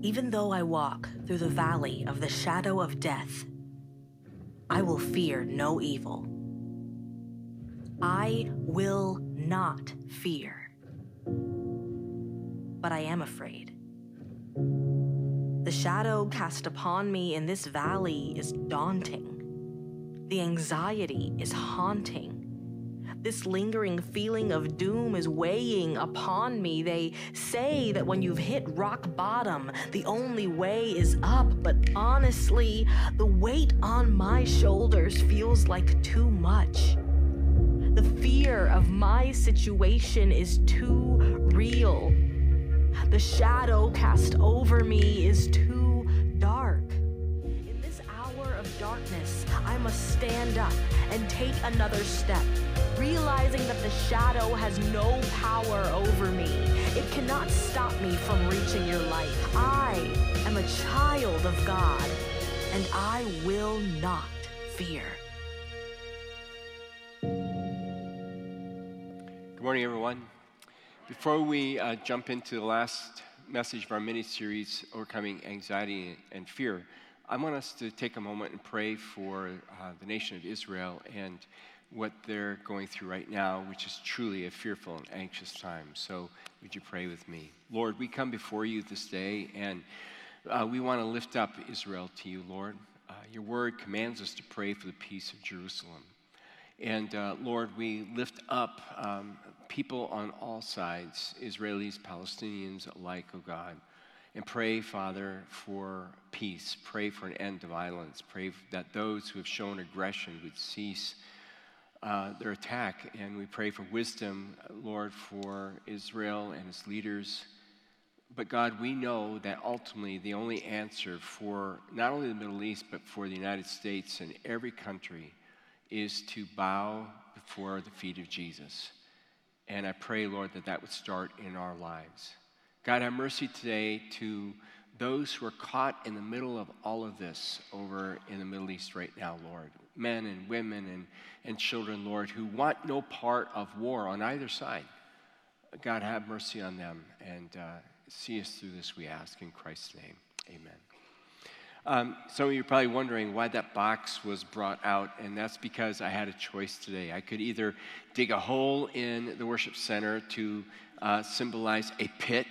Even though I walk through the valley of the shadow of death, I will fear no evil. I will not fear, but I am afraid. The shadow cast upon me in this valley is daunting. The anxiety is haunting. This lingering feeling of doom is weighing upon me. They say that when you've hit rock bottom, the only way is up. But honestly, the weight on my shoulders feels like too much. The fear of my situation is too real. The shadow cast over me is too dark. In this hour of darkness, I must stand up and take another step realizing that the shadow has no power over me. It cannot stop me from reaching your light. I am a child of God, and I will not fear. Good morning, everyone. Before we uh, jump into the last message of our mini series, Overcoming Anxiety and Fear, I want us to take a moment and pray for uh, the nation of Israel and what they're going through right now, which is truly a fearful and anxious time. So, would you pray with me? Lord, we come before you this day, and uh, we want to lift up Israel to you, Lord. Uh, your word commands us to pray for the peace of Jerusalem. And uh, Lord, we lift up um, people on all sides, Israelis, Palestinians alike, oh God, and pray, Father, for peace. Pray for an end to violence. Pray that those who have shown aggression would cease uh, their attack. And we pray for wisdom, Lord, for Israel and its leaders. But God, we know that ultimately the only answer for not only the Middle East, but for the United States and every country is to bow before the feet of Jesus. And I pray, Lord, that that would start in our lives. God, have mercy today to those who are caught in the middle of all of this over in the Middle East right now, Lord men and women and, and children, Lord, who want no part of war on either side. God, have mercy on them and uh, see us through this, we ask. In Christ's name, amen. Um, some of you are probably wondering why that box was brought out, and that's because I had a choice today. I could either dig a hole in the worship center to uh, symbolize a pit,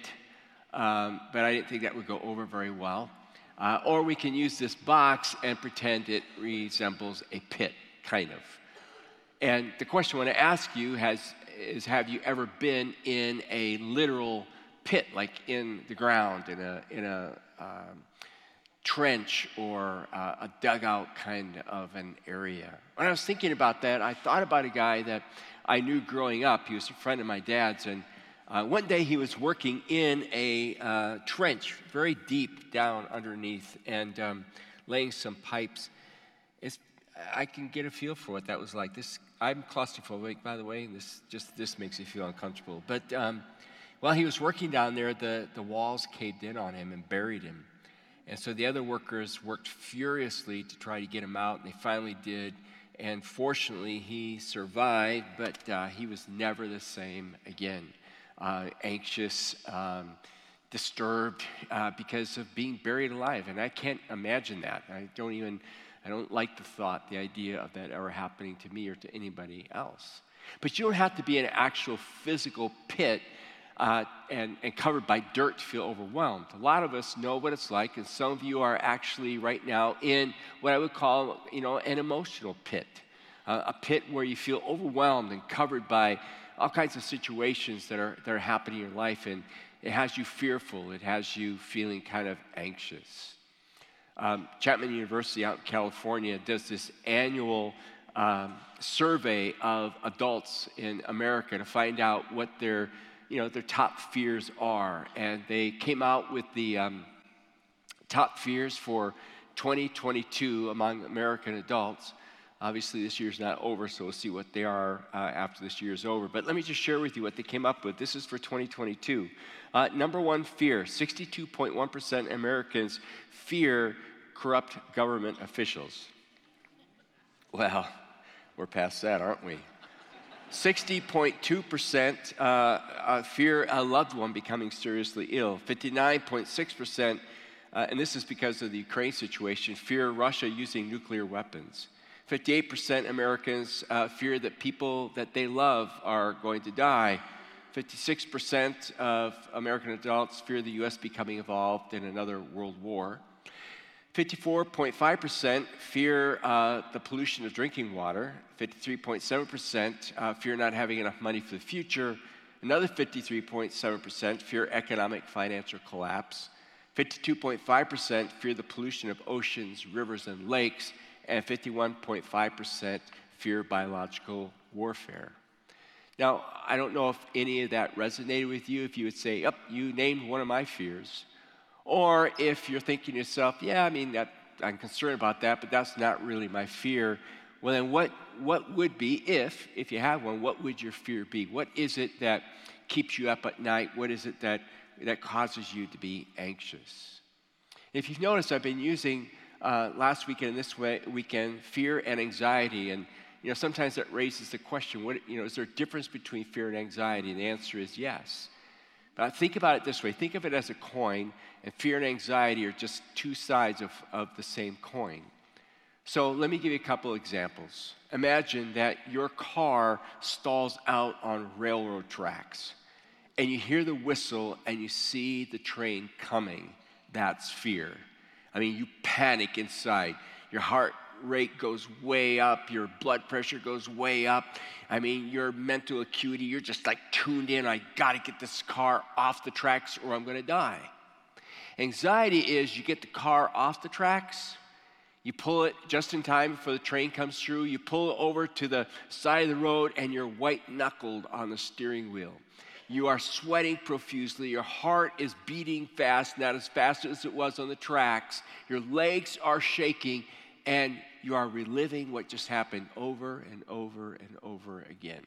um, but I didn't think that would go over very well. Uh, or we can use this box and pretend it resembles a pit, kind of. And the question I want to ask you has, is Have you ever been in a literal pit, like in the ground, in a, in a um, trench or uh, a dugout kind of an area? When I was thinking about that, I thought about a guy that I knew growing up. He was a friend of my dad's, and uh, one day he was working in a uh, trench very deep down underneath and um, laying some pipes. It's, I can get a feel for what that was like. This, I'm claustrophobic, by the way. This just this makes me feel uncomfortable. But um, while he was working down there, the, the walls caved in on him and buried him. And so the other workers worked furiously to try to get him out, and they finally did. And fortunately, he survived, but uh, he was never the same again uh, anxious, um, disturbed uh, because of being buried alive. And I can't imagine that. I don't even, I don't like the thought, the idea of that ever happening to me or to anybody else. But you don't have to be in an actual physical pit uh, and, and covered by dirt to feel overwhelmed. A lot of us know what it's like, and some of you are actually right now in what I would call, you know, an emotional pit. Uh, a pit where you feel overwhelmed and covered by all kinds of situations that are, that are happening in your life, and it has you fearful, it has you feeling kind of anxious. Um, Chapman University out in California does this annual um, survey of adults in America to find out what their, you know, their top fears are. And they came out with the um, top fears for 2022 among American adults. Obviously, this year's not over, so we'll see what they are uh, after this year is over. But let me just share with you what they came up with. This is for 2022. Uh, number one fear 62.1% Americans fear corrupt government officials. Well, we're past that, aren't we? 60.2% uh, uh, fear a loved one becoming seriously ill. 59.6%, uh, and this is because of the Ukraine situation, fear Russia using nuclear weapons. 58% Americans uh, fear that people that they love are going to die. 56% of American adults fear the U.S. becoming involved in another world war. 54.5% fear uh, the pollution of drinking water. 53.7% uh, fear not having enough money for the future. Another 53.7% fear economic financial collapse. 52.5% fear the pollution of oceans, rivers, and lakes. And 51.5% fear biological warfare. Now, I don't know if any of that resonated with you, if you would say, Yep, you named one of my fears. Or if you're thinking to yourself, yeah, I mean, that, I'm concerned about that, but that's not really my fear. Well, then what, what would be, if, if you have one, what would your fear be? What is it that keeps you up at night? What is it that, that causes you to be anxious? If you've noticed, I've been using uh, last weekend and this way, weekend fear and anxiety. And, you know, sometimes that raises the question, what, you know, is there a difference between fear and anxiety? And the answer is yes. But think about it this way think of it as a coin, and fear and anxiety are just two sides of, of the same coin. So let me give you a couple examples. Imagine that your car stalls out on railroad tracks, and you hear the whistle and you see the train coming. That's fear. I mean, you panic inside. Your heart rate goes way up, your blood pressure goes way up. I mean, your mental acuity, you're just like tuned in. I got to get this car off the tracks or I'm going to die. Anxiety is you get the car off the tracks, you pull it just in time before the train comes through, you pull it over to the side of the road, and you're white knuckled on the steering wheel. You are sweating profusely. Your heart is beating fast, not as fast as it was on the tracks. Your legs are shaking, and you are reliving what just happened over and over and over again.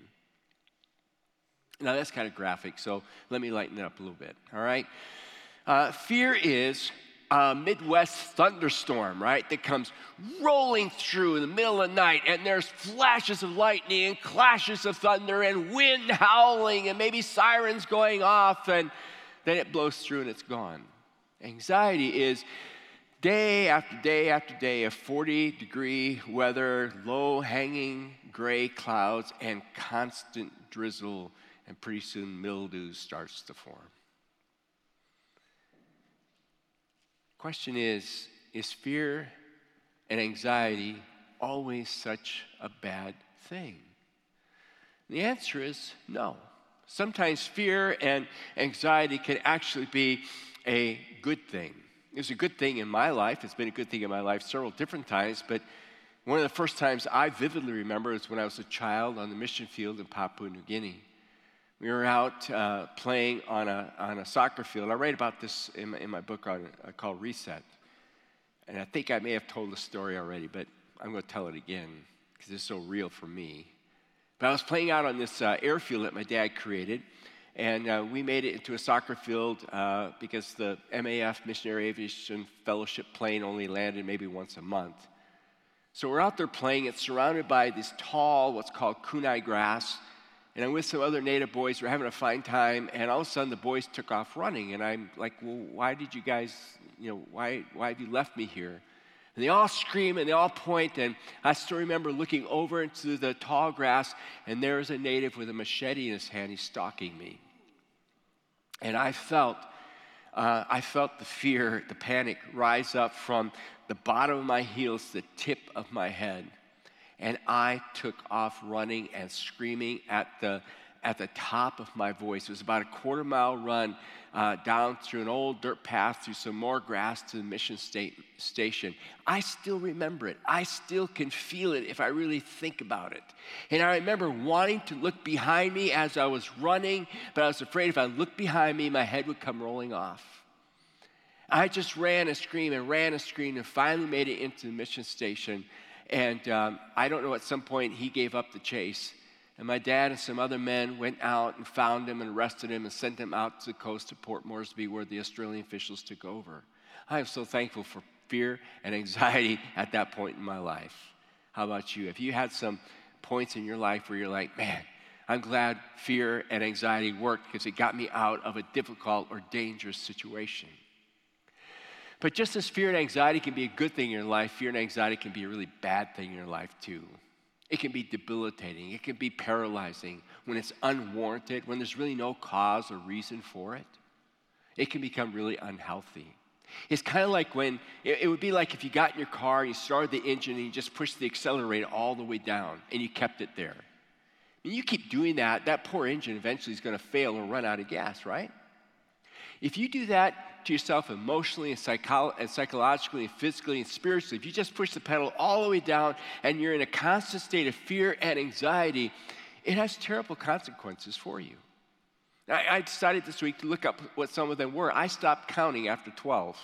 Now, that's kind of graphic, so let me lighten it up a little bit, all right? Uh, fear is a Midwest thunderstorm, right? That comes rolling through in the middle of the night, and there's flashes of lightning and clashes of thunder and wind howling and maybe sirens going off, and then it blows through and it's gone. Anxiety is day after day after day of 40 degree weather, low hanging gray clouds, and constant drizzle, and pretty soon mildew starts to form. Question is Is fear and anxiety always such a bad thing? The answer is no. Sometimes fear and anxiety can actually be a good thing. It was a good thing in my life. It's been a good thing in my life several different times, but one of the first times I vividly remember is when I was a child on the mission field in Papua New Guinea. We were out uh, playing on a, on a soccer field. I write about this in my, in my book on, uh, called Reset. And I think I may have told the story already, but I'm going to tell it again because it's so real for me. But I was playing out on this uh, airfield that my dad created. And uh, we made it into a soccer field uh, because the MAF, Missionary Aviation Fellowship plane, only landed maybe once a month. So we're out there playing. It's surrounded by this tall, what's called kunai grass. And I'm with some other native boys. We're having a fine time. And all of a sudden, the boys took off running. And I'm like, well, why did you guys, you know, why, why have you left me here? And they all scream and they all point, and I still remember looking over into the tall grass, and there is a native with a machete in his hand. He's stalking me. And I felt, uh, I felt the fear, the panic rise up from the bottom of my heels to the tip of my head. And I took off running and screaming at the, at the top of my voice. It was about a quarter mile run uh, down through an old dirt path through some more grass to the mission state, station. I still remember it. I still can feel it if I really think about it. And I remember wanting to look behind me as I was running, but I was afraid if I looked behind me, my head would come rolling off. I just ran and screamed and ran and screamed and finally made it into the mission station. And um, I don't know, at some point, he gave up the chase. And my dad and some other men went out and found him and arrested him and sent him out to the coast of Port Moresby where the Australian officials took over. I am so thankful for fear and anxiety at that point in my life. How about you? Have you had some points in your life where you're like, man, I'm glad fear and anxiety worked because it got me out of a difficult or dangerous situation. But just as fear and anxiety can be a good thing in your life, fear and anxiety can be a really bad thing in your life too. It can be debilitating, it can be paralyzing when it's unwarranted, when there's really no cause or reason for it. It can become really unhealthy. It's kind of like when it, would be like if you got in your car you started the engine and you just pushed the accelerator all the way down and you kept it there. And you keep doing that, that poor engine eventually is going to fail or run out of gas, right? If you do that to yourself emotionally and, psycho- and psychologically and physically and spiritually, if you just push the pedal all the way down and you're in a constant state of fear and anxiety, it has terrible consequences for you. I, I decided this week to look up what some of them were. I stopped counting after 12.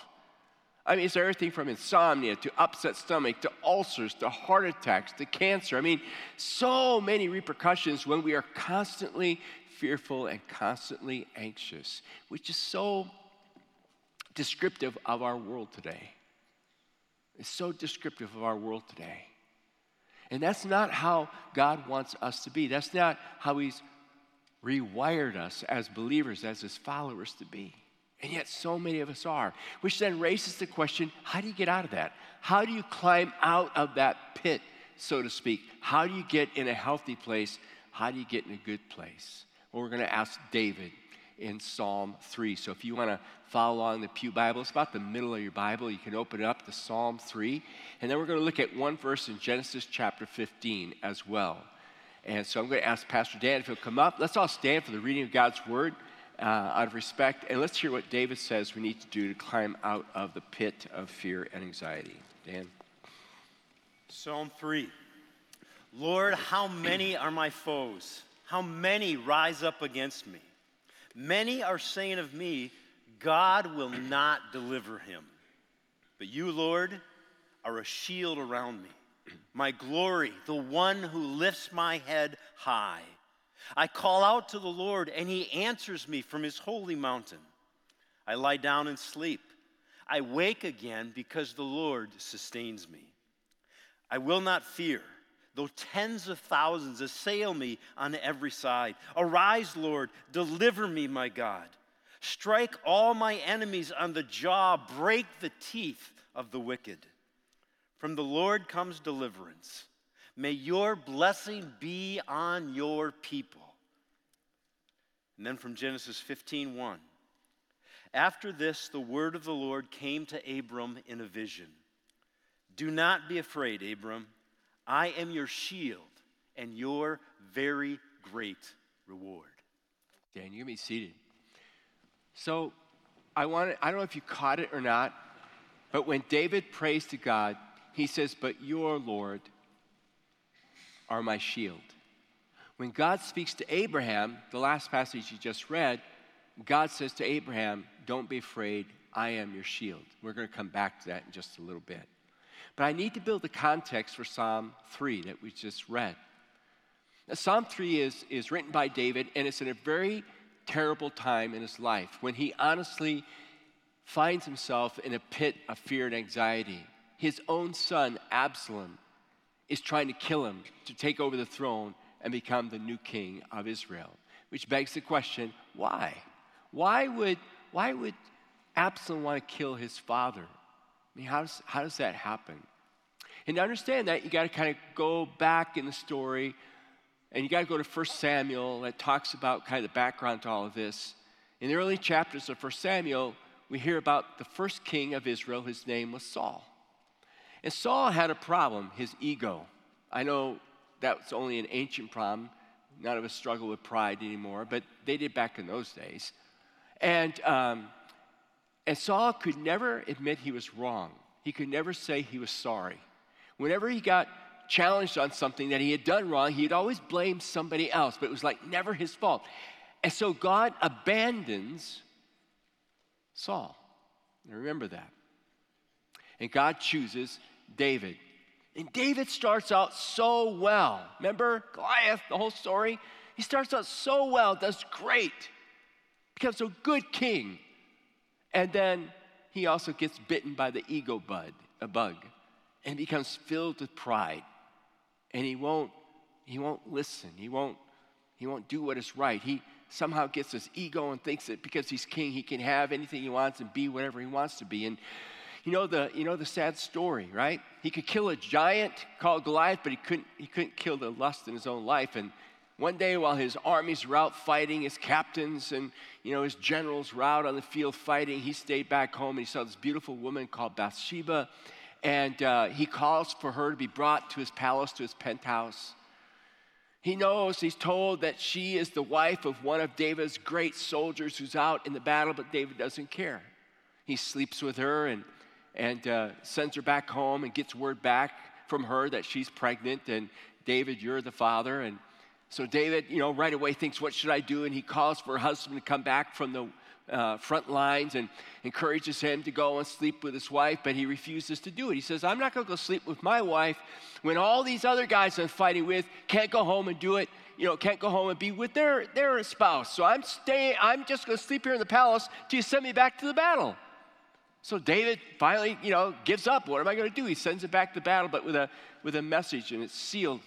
I mean, it's everything from insomnia to upset stomach to ulcers to heart attacks to cancer. I mean, so many repercussions when we are constantly fearful and constantly anxious, which is so descriptive of our world today. It's so descriptive of our world today. And that's not how God wants us to be. That's not how He's rewired us as believers, as His followers to be. And yet, so many of us are, which then raises the question how do you get out of that? How do you climb out of that pit, so to speak? How do you get in a healthy place? How do you get in a good place? Well, we're going to ask David in Psalm 3. So if you want to follow along the Pew Bible, it's about the middle of your Bible. You can open it up to Psalm 3. And then we're going to look at one verse in Genesis chapter 15 as well. And so I'm going to ask Pastor Dan if he'll come up. Let's all stand for the reading of God's word uh, out of respect. And let's hear what David says we need to do to climb out of the pit of fear and anxiety. Dan. Psalm 3. Lord, how many are my foes? How many rise up against me? Many are saying of me, God will not deliver him. But you, Lord, are a shield around me, my glory, the one who lifts my head high. I call out to the Lord, and he answers me from his holy mountain. I lie down and sleep. I wake again because the Lord sustains me. I will not fear though tens of thousands assail me on every side. Arise, Lord, deliver me, my God. Strike all my enemies on the jaw, break the teeth of the wicked. From the Lord comes deliverance. May your blessing be on your people. And then from Genesis 15 1. After this, the word of the Lord came to Abram in a vision. Do not be afraid, Abram. I am your shield and your very great reward. Dan, you can be seated. So, I want I don't know if you caught it or not, but when David prays to God, he says, But your Lord are my shield. When God speaks to Abraham, the last passage you just read, God says to Abraham, Don't be afraid, I am your shield. We're going to come back to that in just a little bit. But I need to build the context for Psalm 3 that we just read. Now, Psalm 3 is, is written by David, and it's in a very terrible time in his life when he honestly finds himself in a pit of fear and anxiety. His own son, Absalom, is trying to kill him to take over the throne and become the new king of Israel. Which begs the question why? Why would, why would Absalom want to kill his father? I mean, how does, how does that happen? And to understand that, you got to kind of go back in the story, and you got to go to 1 Samuel that talks about kind of the background to all of this. In the early chapters of 1 Samuel, we hear about the first king of Israel. His name was Saul. And Saul had a problem, his ego. I know that's only an ancient problem. None of us struggle with pride anymore, but they did back in those days. And um, and Saul could never admit he was wrong. He could never say he was sorry. Whenever he got challenged on something that he had done wrong, he'd always blame somebody else, but it was like never his fault. And so God abandons Saul. Now remember that. And God chooses David. And David starts out so well. Remember Goliath, the whole story? He starts out so well, does great, becomes a good king. And then he also gets bitten by the ego bud, a bug, and becomes filled with pride. And he won't, he won't listen. He won't He won't do what is right. He somehow gets his ego and thinks that because he's king, he can have anything he wants and be whatever he wants to be. And you know the, you know the sad story, right? He could kill a giant called Goliath, but he couldn't, he couldn't kill the lust in his own life. And one day while his armies were out fighting, his captains and you know his generals were out on the field fighting, he stayed back home and he saw this beautiful woman called Bathsheba. And uh, he calls for her to be brought to his palace, to his penthouse. He knows, he's told that she is the wife of one of David's great soldiers who's out in the battle, but David doesn't care. He sleeps with her and and uh, sends her back home and gets word back from her that she's pregnant. And David, you're the father. And so David, you know, right away thinks, what should I do? And he calls for her husband to come back from the uh, front lines and encourages him to go and sleep with his wife, but he refuses to do it. He says, I'm not going to go sleep with my wife when all these other guys I'm fighting with can't go home and do it, you know, can't go home and be with their, their spouse. So I'm staying, I'm just going to sleep here in the palace till you send me back to the battle. So David finally, you know, gives up. What am I going to do? He sends it back to battle, but with a, with a message, and it's sealed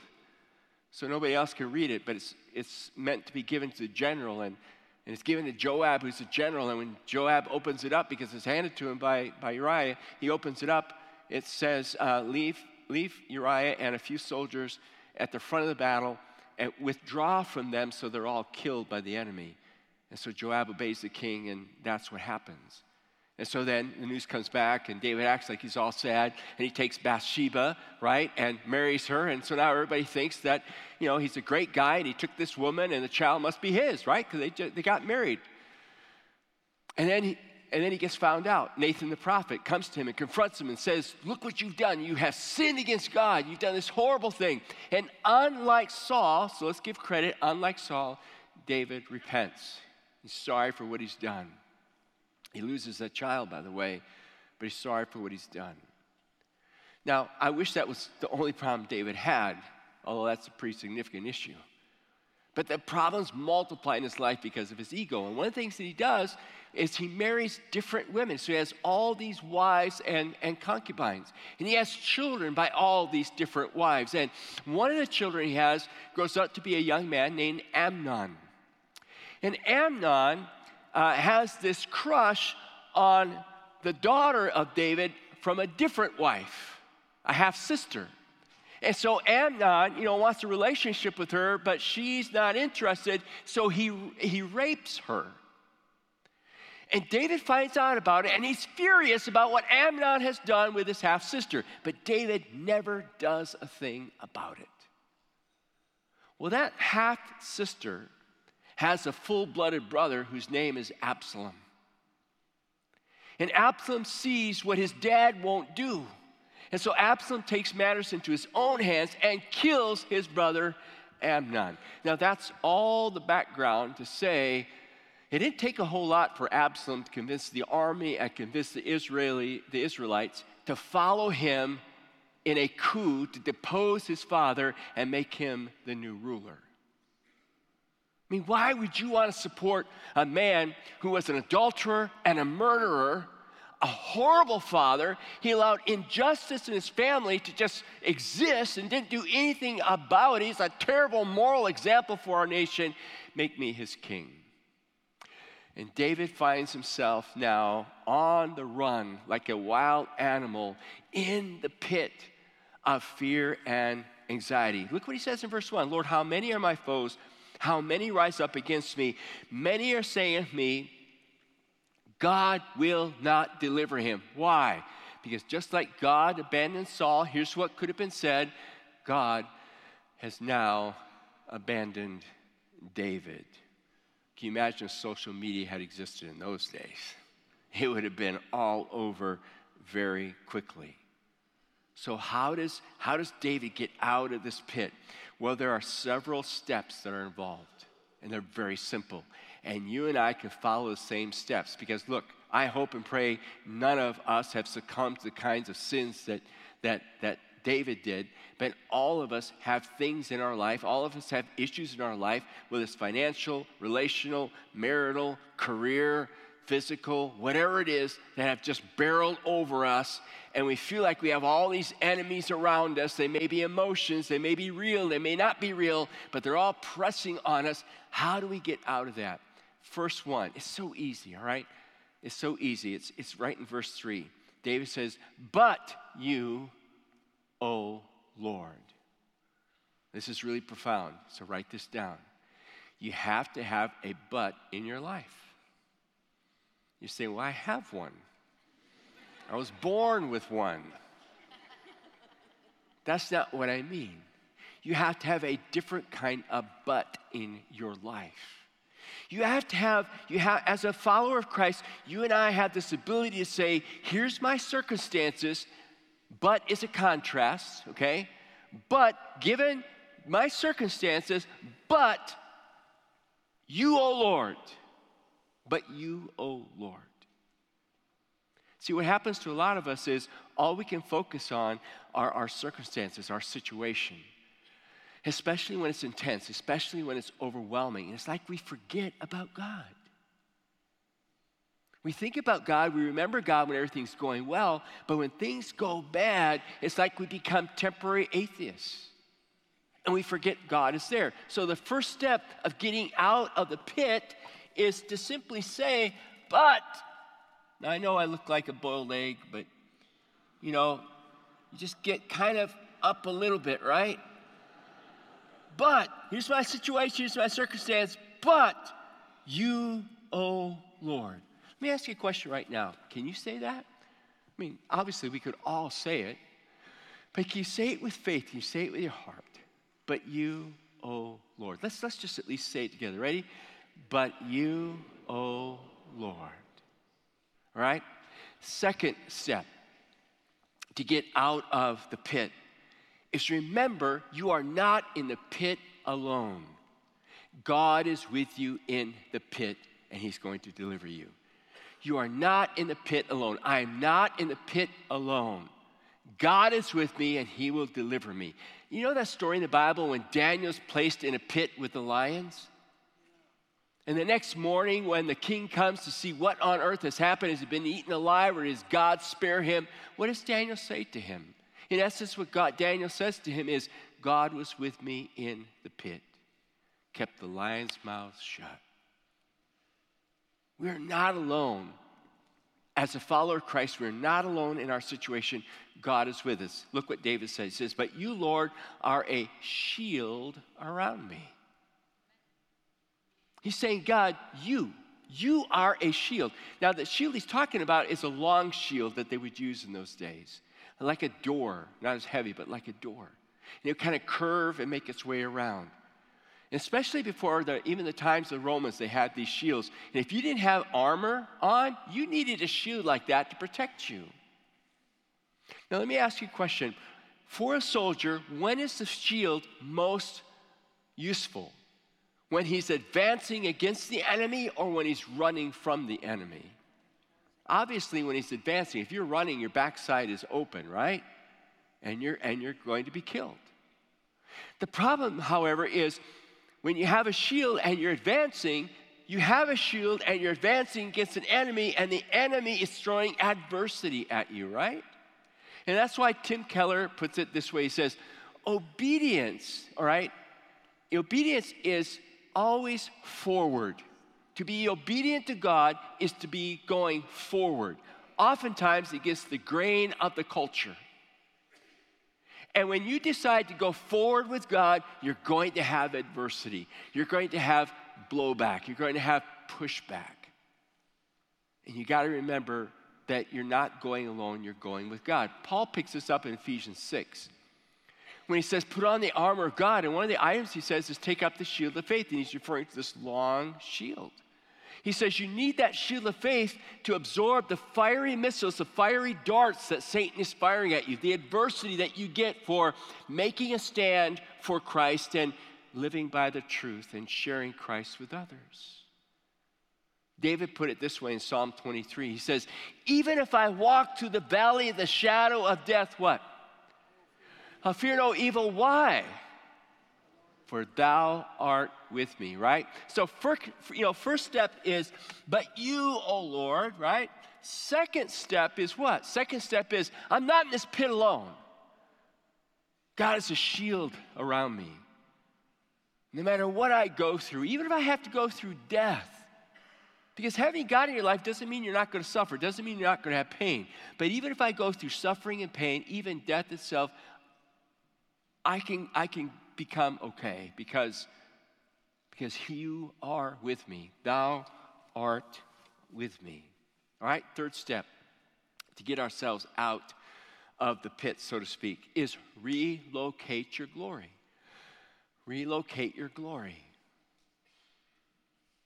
so nobody else can read it, but it's, it's meant to be given to the general, and, and it's given to Joab, who's the general. And when Joab opens it up, because it's handed to him by, by Uriah, he opens it up. It says, uh, leave, leave Uriah and a few soldiers at the front of the battle and withdraw from them so they're all killed by the enemy. And so Joab obeys the king, and that's what happens. And so then the news comes back, and David acts like he's all sad, and he takes Bathsheba, right, and marries her. And so now everybody thinks that, you know, he's a great guy, and he took this woman, and the child must be his, right, because they, they got married. And then, he, and then he gets found out. Nathan the prophet comes to him and confronts him and says, Look what you've done. You have sinned against God. You've done this horrible thing. And unlike Saul, so let's give credit, unlike Saul, David repents. He's sorry for what he's done. He loses that child, by the way, but he's sorry for what he's done. Now, I wish that was the only problem David had, although that's a pretty significant issue. But the problems multiply in his life because of his ego. And one of the things that he does is he marries different women. So he has all these wives and, and concubines. And he has children by all these different wives. And one of the children he has grows up to be a young man named Amnon. And Amnon uh, has this crush on the daughter of David from a different wife, a half sister. And so Amnon, you know, wants a relationship with her, but she's not interested, so he, he rapes her. And David finds out about it, and he's furious about what Amnon has done with his half sister. But David never does a thing about it. Well, that half sister has a full blooded brother whose name is Absalom. And Absalom sees what his dad won't do. And so Absalom takes matters into his own hands and kills his brother Amnon. Now, that's all the background to say it didn't take a whole lot for Absalom to convince the army and convince the, Israeli, the Israelites to follow him in a coup to depose his father and make him the new ruler. I mean, why would you want to support a man who was an adulterer and a murderer, a horrible father? He allowed injustice in his family to just exist and didn't do anything about it. He's a terrible moral example for our nation. Make me his king. And David finds himself now on the run like a wild animal in the pit of fear and anxiety. Look what he says in verse 1 Lord, how many are my foes? How many rise up against me. Many are saying to me, God will not deliver him. Why? Because just like God abandoned Saul, here's what could have been said God has now abandoned David. Can you imagine if social media had existed in those days? It would have been all over very quickly. So, how does, how does David get out of this pit? Well, there are several steps that are involved, and they're very simple. And you and I can follow the same steps because, look, I hope and pray none of us have succumbed to the kinds of sins that, that, that David did, but all of us have things in our life. All of us have issues in our life, whether it's financial, relational, marital, career, physical, whatever it is, that have just barreled over us. And we feel like we have all these enemies around us. They may be emotions, they may be real, they may not be real, but they're all pressing on us. How do we get out of that? First one, it's so easy, all right? It's so easy. It's, it's right in verse 3. David says, But you, O Lord. This is really profound, so write this down. You have to have a but in your life. You say, Well, I have one. I was born with one. That's not what I mean. You have to have a different kind of but in your life. You have to have, you have, as a follower of Christ, you and I have this ability to say, here's my circumstances, but it's a contrast, okay? But given my circumstances, but you, O oh Lord, but you, O oh Lord. See, what happens to a lot of us is all we can focus on are our circumstances, our situation especially when it's intense, especially when it's overwhelming. And it's like we forget about God. We think about God, we remember God when everything's going well, but when things go bad, it's like we become temporary atheists. And we forget God is there. So the first step of getting out of the pit is to simply say, but, I know I look like a boiled egg, but you know, you just get kind of up a little bit, right? But here's my situation, here's my circumstance, but you, oh Lord. Let me ask you a question right now. Can you say that? I mean, obviously, we could all say it, but can you say it with faith? Can you say it with your heart? But you, oh Lord. Let's, let's just at least say it together. Ready? But you, oh Lord. All right? Second step to get out of the pit is remember you are not in the pit alone. God is with you in the pit and he's going to deliver you. You are not in the pit alone. I am not in the pit alone. God is with me and he will deliver me. You know that story in the Bible when Daniel's placed in a pit with the lions? And the next morning, when the king comes to see what on earth has happened, has he been eaten alive or does God spare him? What does Daniel say to him? In essence, what God, Daniel says to him is, God was with me in the pit, kept the lion's mouth shut. We're not alone. As a follower of Christ, we're not alone in our situation. God is with us. Look what David says. He says, But you, Lord, are a shield around me. He's saying, God, you, you are a shield. Now, the shield he's talking about is a long shield that they would use in those days like a door, not as heavy, but like a door. And it would kind of curve and make its way around. Especially before the, even the times of the Romans, they had these shields. And if you didn't have armor on, you needed a shield like that to protect you. Now, let me ask you a question. For a soldier, when is the shield most useful? When he's advancing against the enemy or when he's running from the enemy? Obviously, when he's advancing, if you're running, your backside is open, right? And you're, and you're going to be killed. The problem, however, is when you have a shield and you're advancing, you have a shield and you're advancing against an enemy, and the enemy is throwing adversity at you, right? And that's why Tim Keller puts it this way he says, Obedience, all right? Obedience is always forward. To be obedient to God is to be going forward. Oftentimes, it gets the grain of the culture. And when you decide to go forward with God, you're going to have adversity. You're going to have blowback. You're going to have pushback. And you got to remember that you're not going alone, you're going with God. Paul picks this up in Ephesians 6 when he says, put on the armor of God. And one of the items he says is take up the shield of faith. And he's referring to this long shield. He says you need that shield of faith to absorb the fiery missiles, the fiery darts that Satan is firing at you, the adversity that you get for making a stand for Christ and living by the truth and sharing Christ with others. David put it this way in Psalm 23. He says, Even if I walk through the valley of the shadow of death, what? I fear no evil. Why? For thou art with me, right? So, first, you know, first step is, but you, O Lord, right? Second step is what? Second step is, I'm not in this pit alone. God is a shield around me. No matter what I go through, even if I have to go through death, because having God in your life doesn't mean you're not going to suffer, doesn't mean you're not going to have pain. But even if I go through suffering and pain, even death itself, I can, I can become okay because, because you are with me. Thou art with me. All right, third step to get ourselves out of the pit, so to speak, is relocate your glory. Relocate your glory.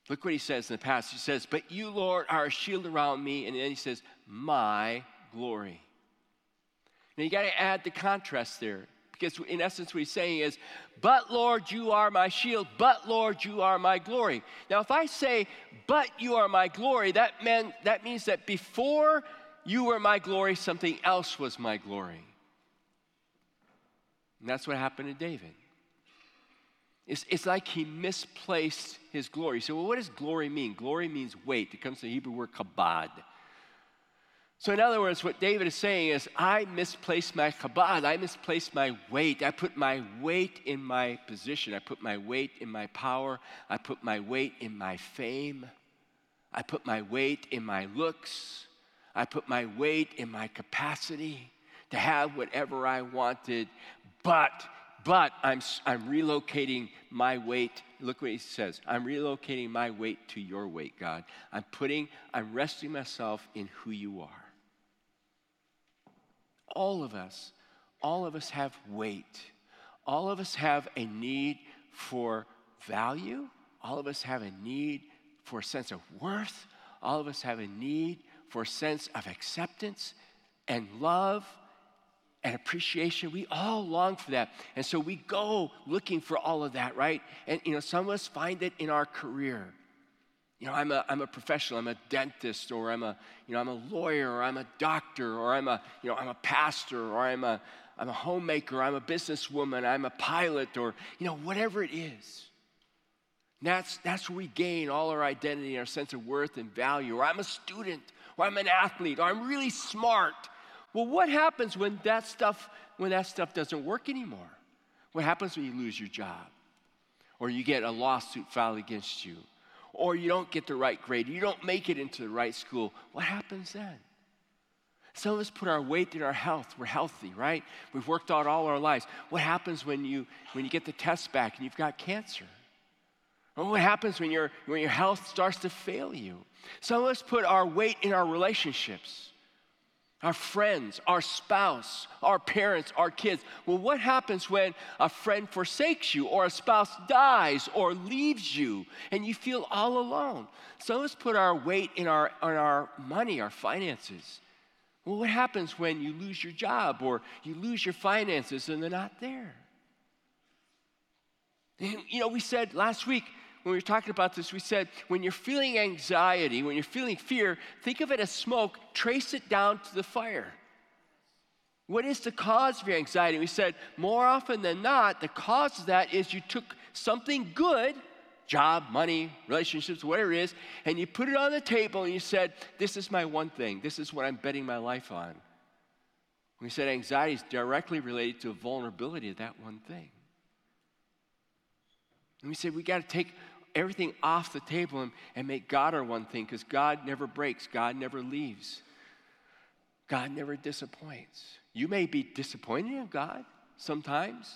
Look what he says in the passage. He says, But you, Lord, are a shield around me. And then he says, My glory. Now you got to add the contrast there. Because in essence, what he's saying is, But Lord, you are my shield. But Lord, you are my glory. Now, if I say, But you are my glory, that, meant, that means that before you were my glory, something else was my glory. And that's what happened to David. It's, it's like he misplaced his glory. So, well, what does glory mean? Glory means weight. It comes from the Hebrew word kabod. So, in other words, what David is saying is, I misplaced my kabod. I misplaced my weight. I put my weight in my position. I put my weight in my power. I put my weight in my fame. I put my weight in my looks. I put my weight in my capacity to have whatever I wanted. But but I'm, I'm relocating my weight. Look what he says. I'm relocating my weight to your weight, God. I'm putting, I'm resting myself in who you are. All of us, all of us have weight. All of us have a need for value. All of us have a need for a sense of worth. All of us have a need for a sense of acceptance and love and appreciation. We all long for that. And so we go looking for all of that, right? And, you know, some of us find it in our career. You know, I'm a, I'm a professional, I'm a dentist, or I'm a, you know, I'm a lawyer, or I'm a doctor, or I'm a, you know, I'm a pastor, or I'm a, I'm a homemaker, I'm a businesswoman, I'm a pilot, or, you know, whatever it is. That's, that's where we gain all our identity and our sense of worth and value. Or I'm a student, or I'm an athlete, or I'm really smart, well, what happens when that stuff when that stuff doesn't work anymore? What happens when you lose your job? Or you get a lawsuit filed against you? Or you don't get the right grade, you don't make it into the right school. What happens then? Some of us put our weight in our health. We're healthy, right? We've worked out all our lives. What happens when you when you get the test back and you've got cancer? Or what happens when your when your health starts to fail you? Some of us put our weight in our relationships our friends, our spouse, our parents, our kids. Well, what happens when a friend forsakes you, or a spouse dies, or leaves you, and you feel all alone? Some of us put our weight in our, in our money, our finances. Well, what happens when you lose your job, or you lose your finances and they're not there? You know, we said last week, when we were talking about this, we said when you're feeling anxiety, when you're feeling fear, think of it as smoke, trace it down to the fire. What is the cause of your anxiety? We said more often than not, the cause of that is you took something good, job, money, relationships, whatever it is, and you put it on the table and you said, This is my one thing. This is what I'm betting my life on. We said anxiety is directly related to vulnerability of that one thing. And we said we got to take everything off the table and, and make God our one thing because God never breaks, God never leaves, God never disappoints. You may be disappointed in God sometimes,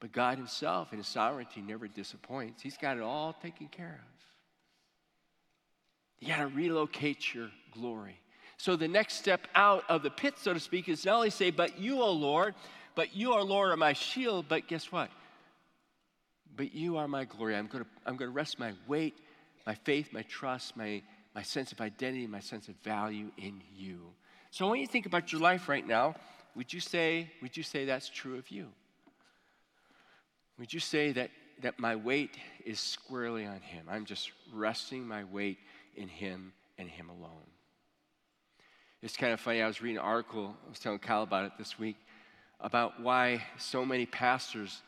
but God Himself in His sovereignty never disappoints. He's got it all taken care of. You got to relocate your glory. So the next step out of the pit, so to speak, is not only say, But you, O Lord, but you, O Lord, are my shield, but guess what? But you are my glory. I'm going to, I'm going to rest my weight, my faith, my trust, my, my sense of identity, my sense of value in you. So when you think about your life right now, would you say, would you say that's true of you? Would you say that, that my weight is squarely on Him? I'm just resting my weight in Him and Him alone. It's kind of funny. I was reading an article, I was telling Cal about it this week, about why so many pastors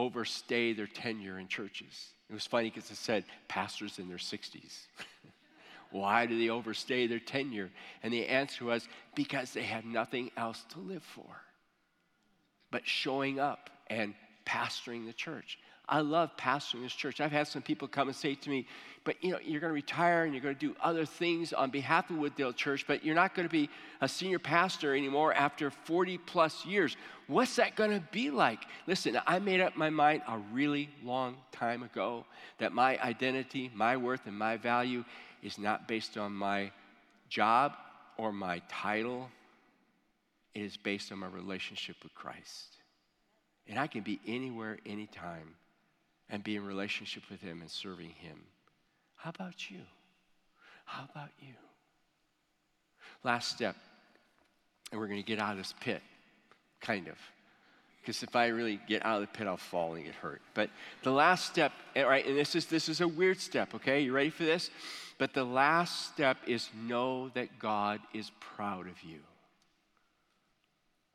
overstay their tenure in churches. It was funny because it said pastors in their 60s. Why do they overstay their tenure? And the answer was because they have nothing else to live for but showing up and pastoring the church. I love pastoring this church. I've had some people come and say to me, but you know, you're going to retire and you're going to do other things on behalf of Wooddale Church, but you're not going to be a senior pastor anymore after 40 plus years. What's that going to be like? Listen, I made up my mind a really long time ago that my identity, my worth, and my value is not based on my job or my title. It is based on my relationship with Christ. And I can be anywhere, anytime and be in relationship with Him and serving Him. How about you? How about you? Last step, and we're going to get out of this pit, kind of. Because if I really get out of the pit, I'll fall and get hurt. But the last step, all right, and this is this is a weird step, okay? You ready for this? But the last step is know that God is proud of you.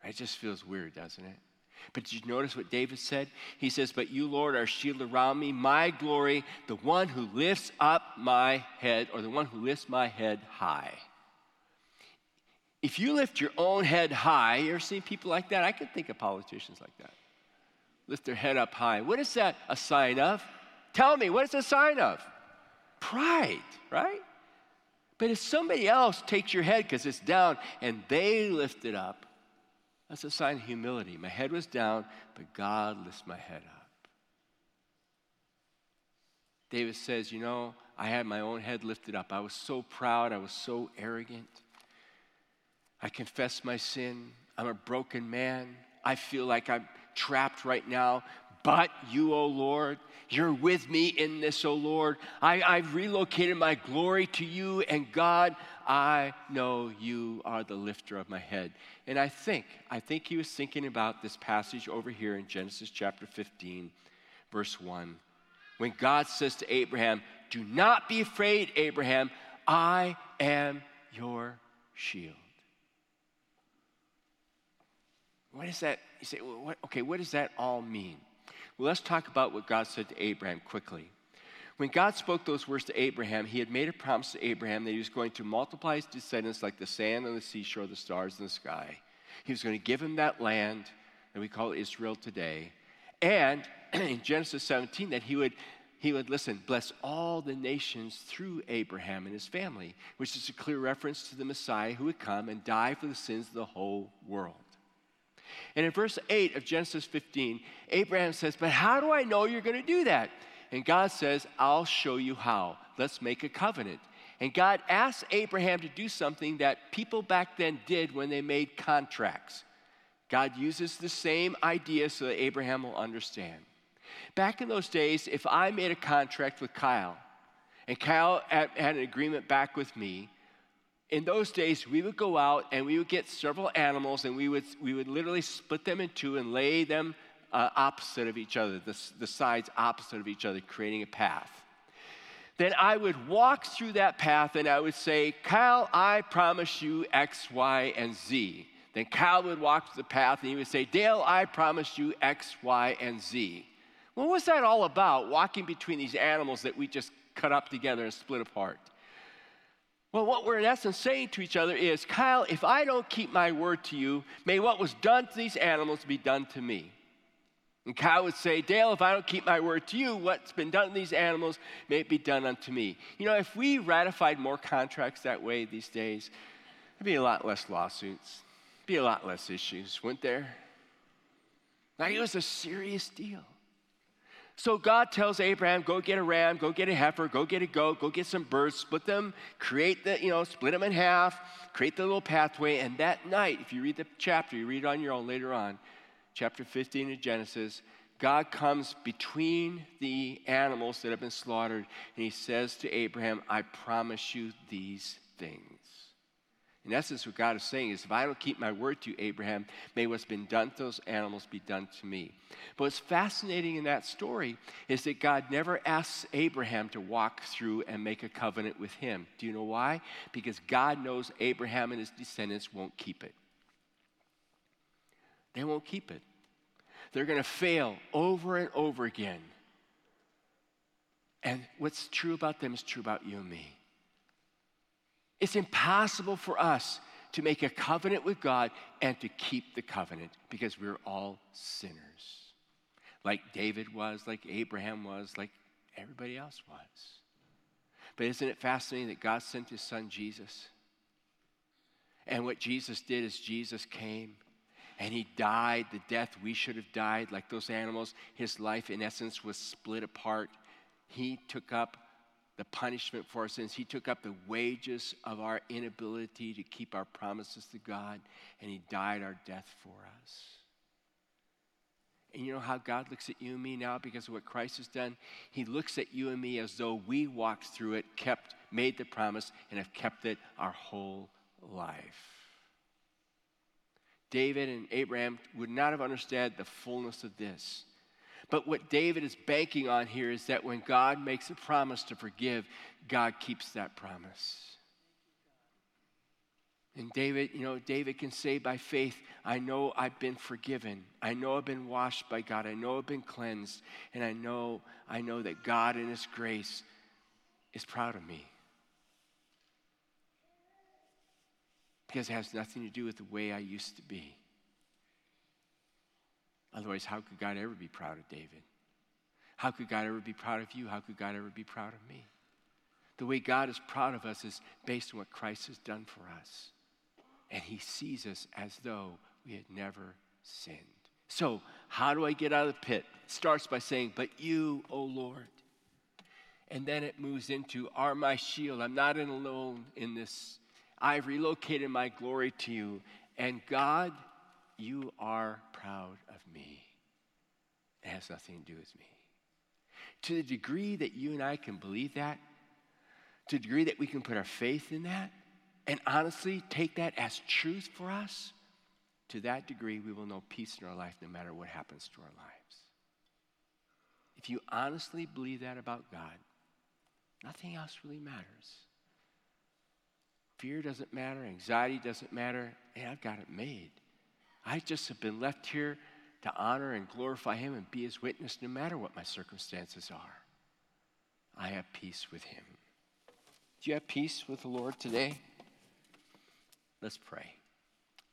It just feels weird, doesn't it? But did you notice what David said? He says, But you, Lord, are shield around me, my glory, the one who lifts up my head, or the one who lifts my head high. If you lift your own head high, you ever seen people like that? I can think of politicians like that. Lift their head up high. What is that a sign of? Tell me, what is a sign of? Pride, right? But if somebody else takes your head because it's down and they lift it up, that's a sign of humility. My head was down, but God lifts my head up. David says, You know, I had my own head lifted up. I was so proud. I was so arrogant. I confess my sin. I'm a broken man. I feel like I'm trapped right now. But you, O Lord, you're with me in this, O Lord. I, I've relocated my glory to you, and God, I know you are the lifter of my head. And I think, I think he was thinking about this passage over here in Genesis chapter 15, verse 1. When God says to Abraham, Do not be afraid, Abraham, I am your shield. What is that? You say, well, what, okay, what does that all mean? Well, let's talk about what God said to Abraham quickly. When God spoke those words to Abraham, he had made a promise to Abraham that he was going to multiply his descendants like the sand on the seashore, the stars in the sky. He was going to give him that land that we call Israel today. And in Genesis 17, that he would, he would, listen, bless all the nations through Abraham and his family, which is a clear reference to the Messiah who would come and die for the sins of the whole world. And in verse 8 of Genesis 15, Abraham says, But how do I know you're going to do that? And God says, I'll show you how. Let's make a covenant. And God asks Abraham to do something that people back then did when they made contracts. God uses the same idea so that Abraham will understand. Back in those days, if I made a contract with Kyle, and Kyle had, an agreement back with me, in those days we would go out and we would get several animals and we would, we would literally split them in two and lay them uh, opposite of each other, the, the sides opposite of each other, creating a path. Then I would walk through that path and I would say, Kyle, I promise you X, Y, and Z. Then Kyle would walk through the path and he would say, Dale, I promise you X, Y, and Z. What was that all about, walking between these animals that we just cut up together and split apart? Well, what we're in essence saying to each other is, Kyle, if I don't keep my word to you, may what was done to these animals be done to me. And Kyle would say, Dale, if I don't keep my word to you, what's been done to these animals may it be done unto me. You know, if we ratified more contracts that way these days, there'd be a lot less lawsuits, be a lot less issues, wouldn't there? Now, it was a serious deal. So God tells Abraham, go get a ram, go get a heifer, go get a goat, go get some birds, split them, create the, you know, split them in half, create the little pathway. And that night, if you read the chapter, you read it on your own later on, chapter 15 of Genesis, God comes between the animals that have been slaughtered and he says to Abraham, I promise you these things. In essence, what God is saying is, if I don't keep my word to you, Abraham, may what's been done to those animals be done to me. But what's fascinating in that story is that God never asks Abraham to walk through and make a covenant with him. Do you know why? Because God knows Abraham and his descendants won't keep it. They won't keep it. They're going to fail over and over again. And what's true about them is true about you and me. It's impossible for us to make a covenant with God and to keep the covenant because we're all sinners. Like David was, like Abraham was, like everybody else was. But isn't it fascinating that God sent his son Jesus? And what Jesus did is Jesus came and he died the death we should have died, like those animals. His life, in essence, was split apart. He took up the punishment for our sins. He took up the wages of our inability to keep our promises to God, and He died our death for us. And you know how God looks at you and me now because of what Christ has done? He looks at you and me as though we walked through it, kept, made the promise, and have kept it our whole life. David and Abraham would not have understood the fullness of this. But what David is banking on here is that when God makes a promise to forgive, God keeps that promise. And David, you know, David can say by faith, I know I've been forgiven. I know I've been washed by God. I know I've been cleansed. And I know, I know that God in His grace is proud of me. Because it has nothing to do with the way I used to be. Otherwise, how could God ever be proud of David? How could God ever be proud of you? How could God ever be proud of me? The way God is proud of us is based on what Christ has done for us. And he sees us as though we had never sinned. So, how do I get out of the pit? It starts by saying, But you, O Lord. And then it moves into, Are my shield. I'm not alone in this. I've relocated my glory to you. And God, you are proud of me. It has nothing to do with me. To the degree that you and I can believe that, to the degree that we can put our faith in that, and honestly take that as truth for us, to that degree we will know peace in our life no matter what happens to our lives. If you honestly believe that about God, nothing else really matters. Fear doesn't matter, anxiety doesn't matter, and I've got it made. I just have been left here to honor and glorify Him and be His witness no matter what my circumstances are. I have peace with Him. Do you have peace with the Lord today? Let's pray.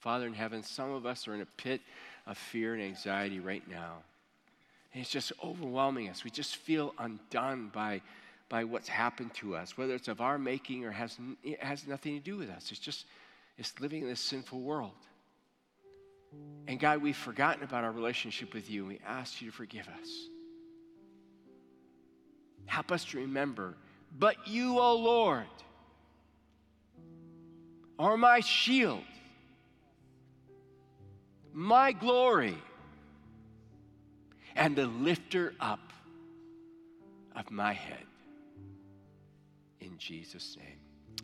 Father in heaven, some of us are in a pit of fear and anxiety right now. And it's just overwhelming us. We just feel undone by, by what's happened to us, whether it's of our making or has, it has nothing to do with us. It's just it's living in this sinful world. And God, we've forgotten about our relationship with you, and we ask you to forgive us. Help us to remember, but you, O oh Lord, are my shield, my glory, and the lifter up of my head. In Jesus' name.